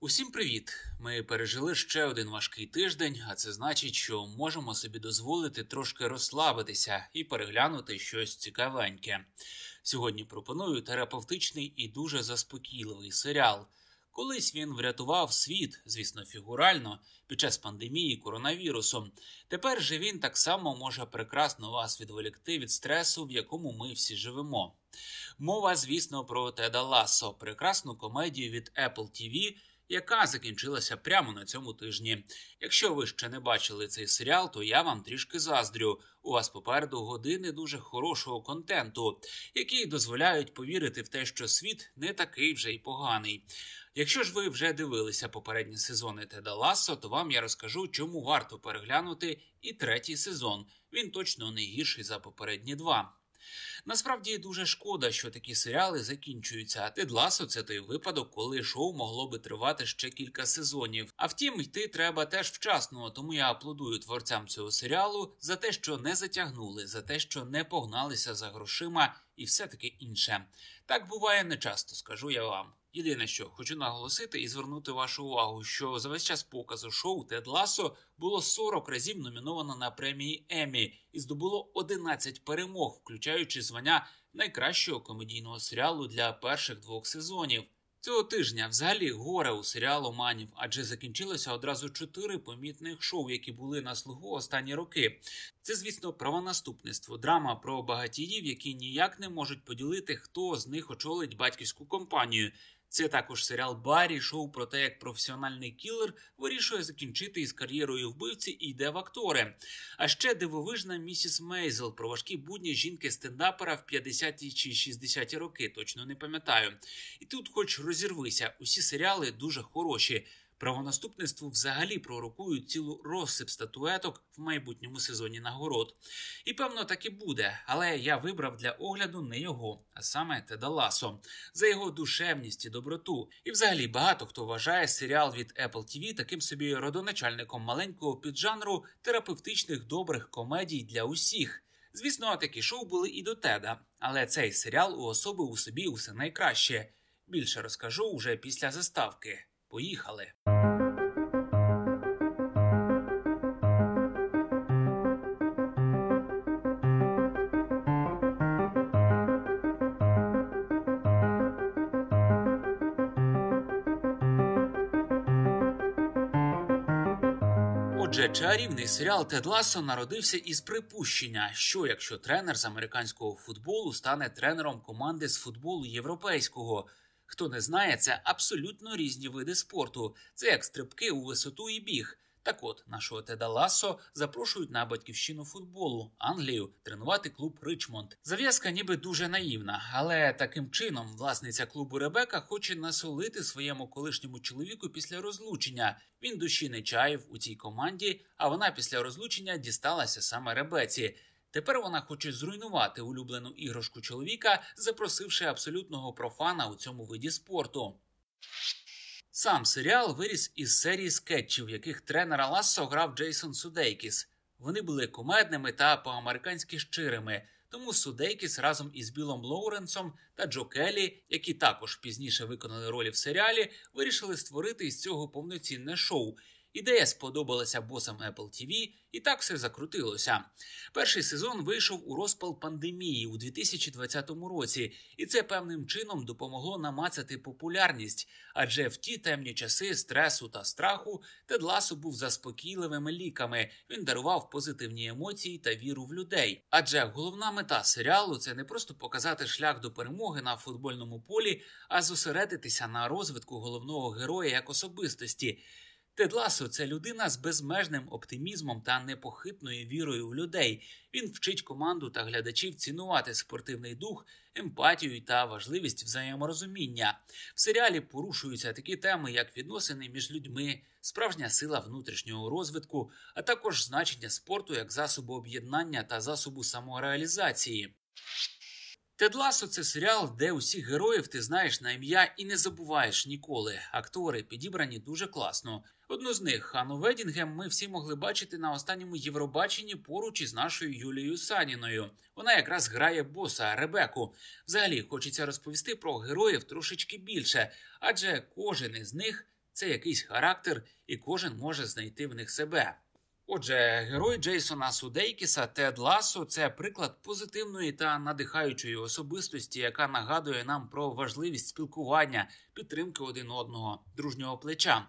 Усім привіт! Ми пережили ще один важкий тиждень, а це значить, що можемо собі дозволити трошки розслабитися і переглянути щось цікавеньке. Сьогодні пропоную терапевтичний і дуже заспокійливий серіал. Колись він врятував світ, звісно, фігурально, під час пандемії коронавірусом. Тепер же він так само може прекрасно вас відволікти від стресу, в якому ми всі живемо. Мова, звісно, про Теда Лассо, прекрасну комедію від Apple TV – яка закінчилася прямо на цьому тижні. Якщо ви ще не бачили цей серіал, то я вам трішки заздрю. У вас попереду години дуже хорошого контенту, які дозволяють повірити в те, що світ не такий вже й поганий. Якщо ж ви вже дивилися попередні сезони Теда Лассо, то вам я розкажу, чому варто переглянути і третій сезон. Він точно не гірший за попередні два. Насправді дуже шкода, що такі серіали закінчуються. А Тед Ласо – це той випадок, коли шоу могло би тривати ще кілька сезонів. А втім, йти треба теж вчасно. Тому я аплодую творцям цього серіалу за те, що не затягнули, за те, що не погналися за грошима, і все таки інше. Так буває нечасто, скажу я вам. Єдине, що хочу наголосити і звернути вашу увагу, що за весь час показу шоу Тед Ласо було 40 разів номіновано на премії Емі і здобуло 11 перемог, включаючи звання найкращого комедійного серіалу для перших двох сезонів. Цього тижня взагалі горе у серіалу Манів, адже закінчилося одразу чотири помітних шоу, які були на слугу останні роки. Це, звісно, правонаступництво, драма про багатіїв, які ніяк не можуть поділити, хто з них очолить батьківську компанію. Це також серіал Барі, шоу про те, як професіональний кілер вирішує закінчити із кар'єрою вбивці і йде в актори. А ще дивовижна місіс Мейзел про важкі будні жінки стендапера в 50-ті чи 60-ті роки. Точно не пам'ятаю. І тут, хоч розірвися, усі серіали дуже хороші. Правонаступництву взагалі пророкують цілу розсип статуеток в майбутньому сезоні нагород. І певно так і буде, але я вибрав для огляду не його, а саме Теда Ласо, за його душевність і доброту. І взагалі багато хто вважає серіал від Apple TV таким собі родоначальником маленького піджанру терапевтичних добрих комедій для усіх. Звісно, такі шоу були і до Теда, але цей серіал уособив у собі усе найкраще. Більше розкажу уже після заставки. Поїхали. Отже, чарівний серіал Тед Лассо народився із припущення, що якщо тренер з американського футболу стане тренером команди з футболу європейського. Хто не знає, це абсолютно різні види спорту. Це як стрибки у висоту і біг. Так от нашого Теда Лассо запрошують на батьківщину футболу Англію тренувати клуб Ричмонд. Зав'язка ніби дуже наївна, але таким чином власниця клубу Ребека хоче насолити своєму колишньому чоловіку після розлучення. Він душі не чаїв у цій команді, а вона після розлучення дісталася саме Ребеці. Тепер вона хоче зруйнувати улюблену іграшку чоловіка, запросивши абсолютного профана у цьому виді спорту. Сам серіал виріс із серії скетчів, яких тренера Лассо грав Джейсон Судейкіс. Вони були кумедними та по-американськи щирими. Тому Судейкіс разом із Білом Лоуренсом та Джо Келлі, які також пізніше виконали ролі в серіалі, вирішили створити із цього повноцінне шоу. Ідея сподобалася босам Apple TV, і так все закрутилося. Перший сезон вийшов у розпал пандемії у 2020 році, і це певним чином допомогло намацати популярність, адже в ті темні часи стресу та страху Тед Ласо був заспокійливими ліками. Він дарував позитивні емоції та віру в людей. Адже головна мета серіалу це не просто показати шлях до перемоги на футбольному полі, а зосередитися на розвитку головного героя як особистості. Тед Ласо – це людина з безмежним оптимізмом та непохитною вірою в людей. Він вчить команду та глядачів цінувати спортивний дух, емпатію та важливість взаєморозуміння. В серіалі порушуються такі теми, як відносини між людьми, справжня сила внутрішнього розвитку, а також значення спорту як засобу об'єднання та засобу самореалізації. Тед Ласо – це серіал, де усіх героїв ти знаєш на ім'я і не забуваєш ніколи. Актори підібрані дуже класно. Одну з них Хану Ведінгем ми всі могли бачити на останньому Євробаченні поруч із нашою Юлією Саніною. Вона якраз грає боса Ребеку. Взагалі хочеться розповісти про героїв трошечки більше, адже кожен із них це якийсь характер, і кожен може знайти в них себе. Отже, герой Джейсона Судейкіса Тед Лассо – це приклад позитивної та надихаючої особистості, яка нагадує нам про важливість спілкування, підтримки один одного, дружнього плеча.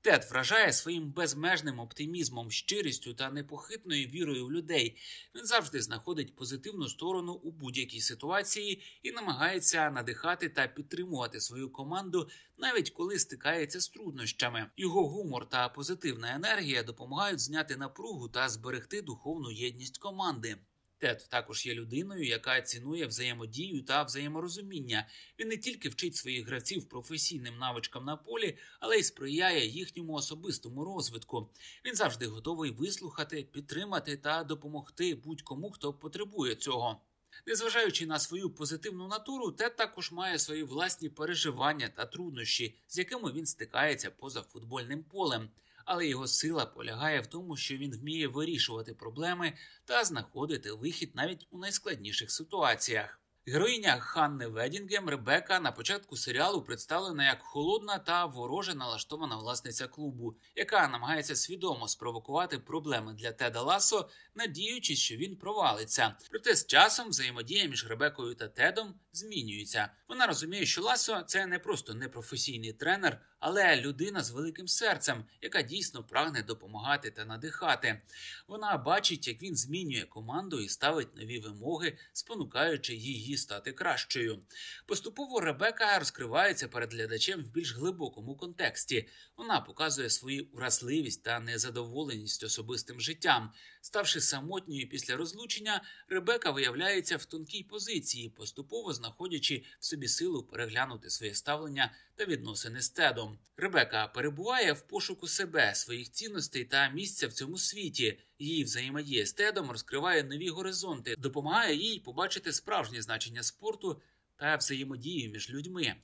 Тед вражає своїм безмежним оптимізмом, щирістю та непохитною вірою в людей. Він завжди знаходить позитивну сторону у будь-якій ситуації і намагається надихати та підтримувати свою команду, навіть коли стикається з труднощами. Його гумор та позитивна енергія допомагають зняти напругу та зберегти духовну єдність команди. Тед також є людиною, яка цінує взаємодію та взаєморозуміння. Він не тільки вчить своїх гравців професійним навичкам на полі, але й сприяє їхньому особистому розвитку. Він завжди готовий вислухати, підтримати та допомогти будь-кому, хто потребує цього. Незважаючи на свою позитивну натуру, Тед також має свої власні переживання та труднощі, з якими він стикається поза футбольним полем але його сила полягає в тому, що він вміє вирішувати проблеми та знаходити вихід навіть у найскладніших ситуаціях. Героїня Ханни Ведінгем Ребека на початку серіалу представлена як холодна та вороже налаштована власниця клубу, яка намагається свідомо спровокувати проблеми для Теда Ласо, надіючись, що він провалиться. Проте з часом взаємодія між Ребекою та Тедом змінюється. Вона розуміє, що Ласо це не просто непрофесійний тренер, але людина з великим серцем, яка дійсно прагне допомагати та надихати. Вона бачить, як він змінює команду і ставить нові вимоги, спонукаючи її стати кращою. Поступово Ребека розкривається перед глядачем в більш глибокому контексті. Вона показує свою вразливість та незадоволеність особистим життям. Ставши самотньою після розлучення, Ребека виявляється в тонкій позиції, поступово знаходячи в собі силу переглянути своє ставлення та відносини з Тедом. Ребека перебуває в пошуку себе, своїх цінностей та місця в цьому світі. Її взаємодія з Тедом розкриває нові горизонти, допомагає їй побачити справжнє значення спорту та взаємодію між людьми.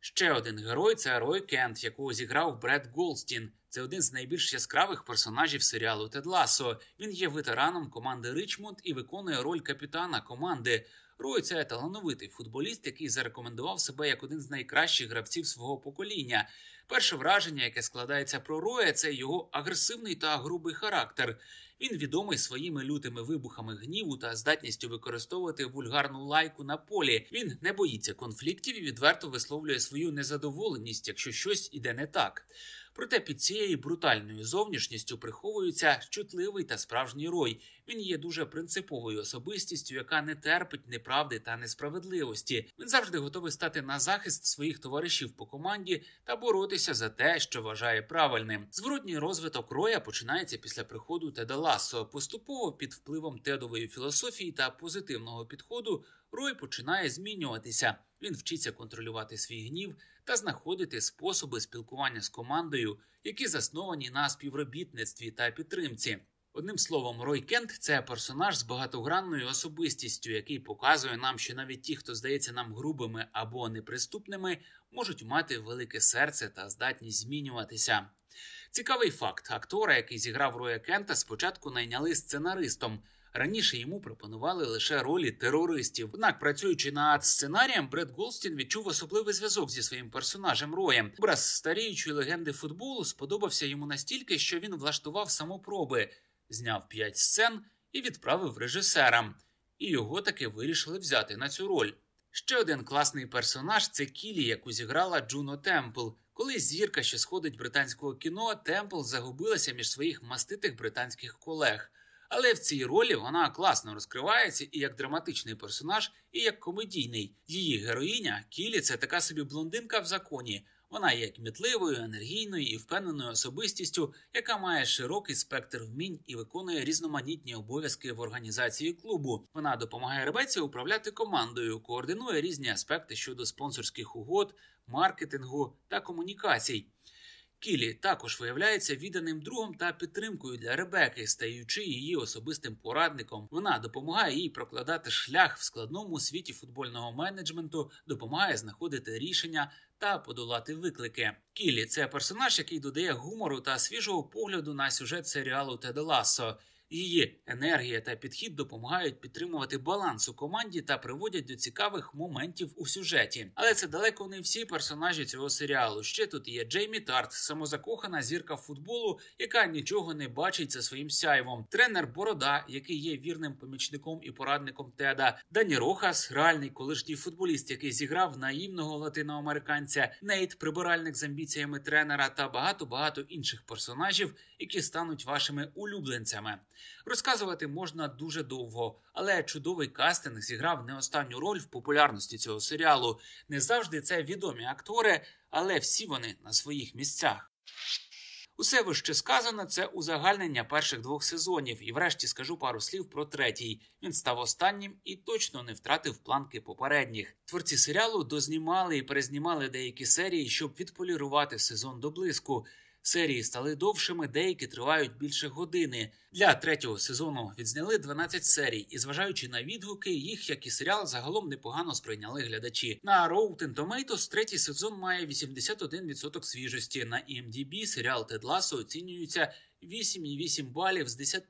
Ще один герой це Рой Кент, якого зіграв Бред Голстін. Це один з найбільш яскравих персонажів серіалу Тед Ласо. Він є ветераном команди Ричмонд і виконує роль капітана команди. Рой це талановитий футболіст, який зарекомендував себе як один з найкращих гравців свого покоління. Перше враження, яке складається про Роя, це його агресивний та грубий характер. Він відомий своїми лютими вибухами гніву та здатністю використовувати вульгарну лайку на полі. Він не боїться конфліктів і відверто висловлює свою незадоволеність, якщо щось іде не так. Проте під цією брутальною зовнішністю приховується чутливий та справжній рой. Він є дуже принциповою особистістю, яка не терпить неправди та несправедливості. Він завжди готовий стати на захист своїх товаришів по команді та боротися за те, що вважає правильним. Зворотній розвиток роя починається після приходу Теда Лассо. Поступово під впливом тедової філософії та позитивного підходу Рой починає змінюватися. Він вчиться контролювати свій гнів та знаходити способи спілкування з командою, які засновані на співробітництві та підтримці. Одним словом, Рой Кент це персонаж з багатогранною особистістю, який показує нам, що навіть ті, хто здається нам грубими або неприступними, можуть мати велике серце та здатність змінюватися. Цікавий факт: актора, який зіграв Роя Кента, спочатку найняли сценаристом. Раніше йому пропонували лише ролі терористів. Однак, працюючи над сценарієм, Бред Голстін відчув особливий зв'язок зі своїм персонажем Роєм. Образ старіючої легенди футболу сподобався йому настільки, що він влаштував самопроби, зняв п'ять сцен і відправив режисерам. І його таки вирішили взяти на цю роль. Ще один класний персонаж це Кілі, яку зіграла Джуно Темпл. Коли зірка, що сходить британського кіно, Темпл загубилася між своїх маститих британських колег. Але в цій ролі вона класно розкривається і як драматичний персонаж, і як комедійний. Її героїня Кілі це така собі блондинка в законі. Вона є кмітливою, енергійною і впевненою особистістю, яка має широкий спектр вмінь і виконує різноманітні обов'язки в організації клубу. Вона допомагає ребеці управляти командою, координує різні аспекти щодо спонсорських угод, маркетингу та комунікацій. Кілі також виявляється відданим другом та підтримкою для Ребеки, стаючи її особистим порадником. Вона допомагає їй прокладати шлях в складному світі футбольного менеджменту, допомагає знаходити рішення та подолати виклики. Кілі це персонаж, який додає гумору та свіжого погляду на сюжет серіалу Теда Лассо. Її енергія та підхід допомагають підтримувати баланс у команді та приводять до цікавих моментів у сюжеті. Але це далеко не всі персонажі цього серіалу. Ще тут є Джеймі Тарт, самозакохана зірка футболу, яка нічого не бачить за своїм сяйвом. Тренер Борода, який є вірним помічником і порадником Теда, Дані Рохас, реальний колишній футболіст, який зіграв наївного латиноамериканця, Нейт, прибиральник з амбіціями тренера, та багато багато інших персонажів, які стануть вашими улюбленцями. Розказувати можна дуже довго, але чудовий кастинг зіграв не останню роль в популярності цього серіалу. Не завжди це відомі актори, але всі вони на своїх місцях. Усе вище сказано це узагальнення перших двох сезонів, і врешті скажу пару слів про третій. Він став останнім і точно не втратив планки попередніх. Творці серіалу дознімали і перезнімали деякі серії, щоб відполірувати сезон до блиску. Серії стали довшими, деякі тривають більше години. Для третього сезону відзняли 12 серій, і зважаючи на відгуки, їх як і серіал загалом непогано сприйняли глядачі. На Rotten Tomatoes третій сезон має 81% свіжості. На IMDb серіал Тед Лассо оцінюється 8,8 балів з 10.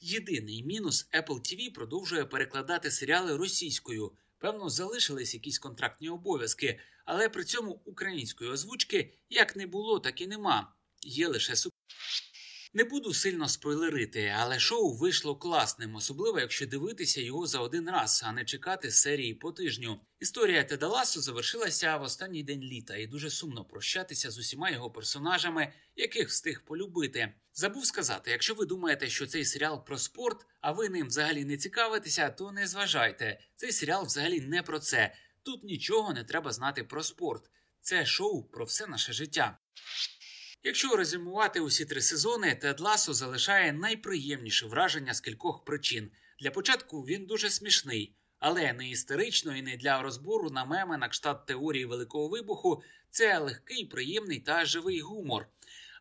Єдиний мінус Apple TV продовжує перекладати серіали російською. Певно, залишились якісь контрактні обов'язки, але при цьому української озвучки як не було, так і нема. Є лише суб... Не буду сильно спойлерити, але шоу вийшло класним, особливо якщо дивитися його за один раз, а не чекати серії по тижню. Історія Теда Лассо завершилася в останній день літа, і дуже сумно прощатися з усіма його персонажами, яких встиг полюбити. Забув сказати, якщо ви думаєте, що цей серіал про спорт, а ви ним взагалі не цікавитеся, то не зважайте. Цей серіал взагалі не про це. Тут нічого не треба знати про спорт. Це шоу про все наше життя. Якщо резюмувати усі три сезони, Тед Ласо залишає найприємніше враження з кількох причин. Для початку він дуже смішний, але не істерично і не для розбору на меми на кштат теорії великого вибуху. Це легкий, приємний та живий гумор.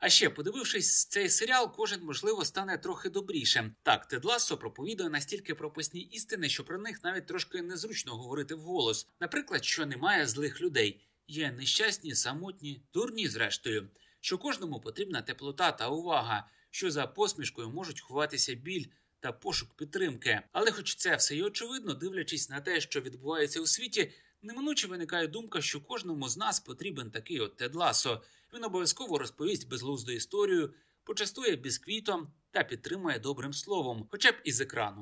А ще, подивившись цей серіал, кожен можливо стане трохи добрішим. Так, Тед проповідує настільки прописні істини, що про них навіть трошки незручно говорити вголос. Наприклад, що немає злих людей, є нещасні, самотні, дурні, зрештою, що кожному потрібна теплота та увага, що за посмішкою можуть ховатися біль. Та пошук підтримки, але, хоч це все і очевидно, дивлячись на те, що відбувається у світі, неминуче виникає думка, що кожному з нас потрібен такий от Тед Ласо. Він обов'язково розповість безглузду історію, почастує бісквітом та підтримує добрим словом, хоча б із екрану.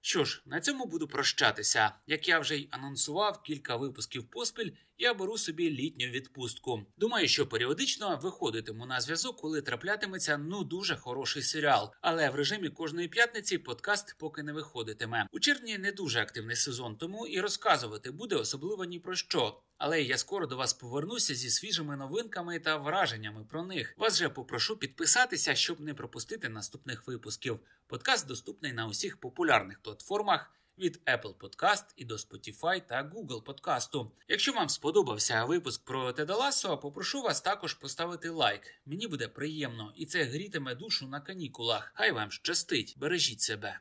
Що ж, на цьому буду прощатися. Як я вже й анонсував кілька випусків поспіль, я беру собі літню відпустку. Думаю, що періодично виходитиму на зв'язок, коли траплятиметься ну дуже хороший серіал. Але в режимі кожної п'ятниці подкаст поки не виходитиме. У червні не дуже активний сезон, тому і розказувати буде особливо ні про що. Але я скоро до вас повернуся зі свіжими новинками та враженнями про них. Вас же попрошу підписатися, щоб не пропустити наступних випусків. Подкаст доступний на усіх популярних платформах. Від Apple Podcast і до Spotify та Google подкасту. Якщо вам сподобався випуск про Тедаласо, попрошу вас також поставити лайк. Мені буде приємно, і це грітиме душу на канікулах. Хай вам щастить, бережіть себе.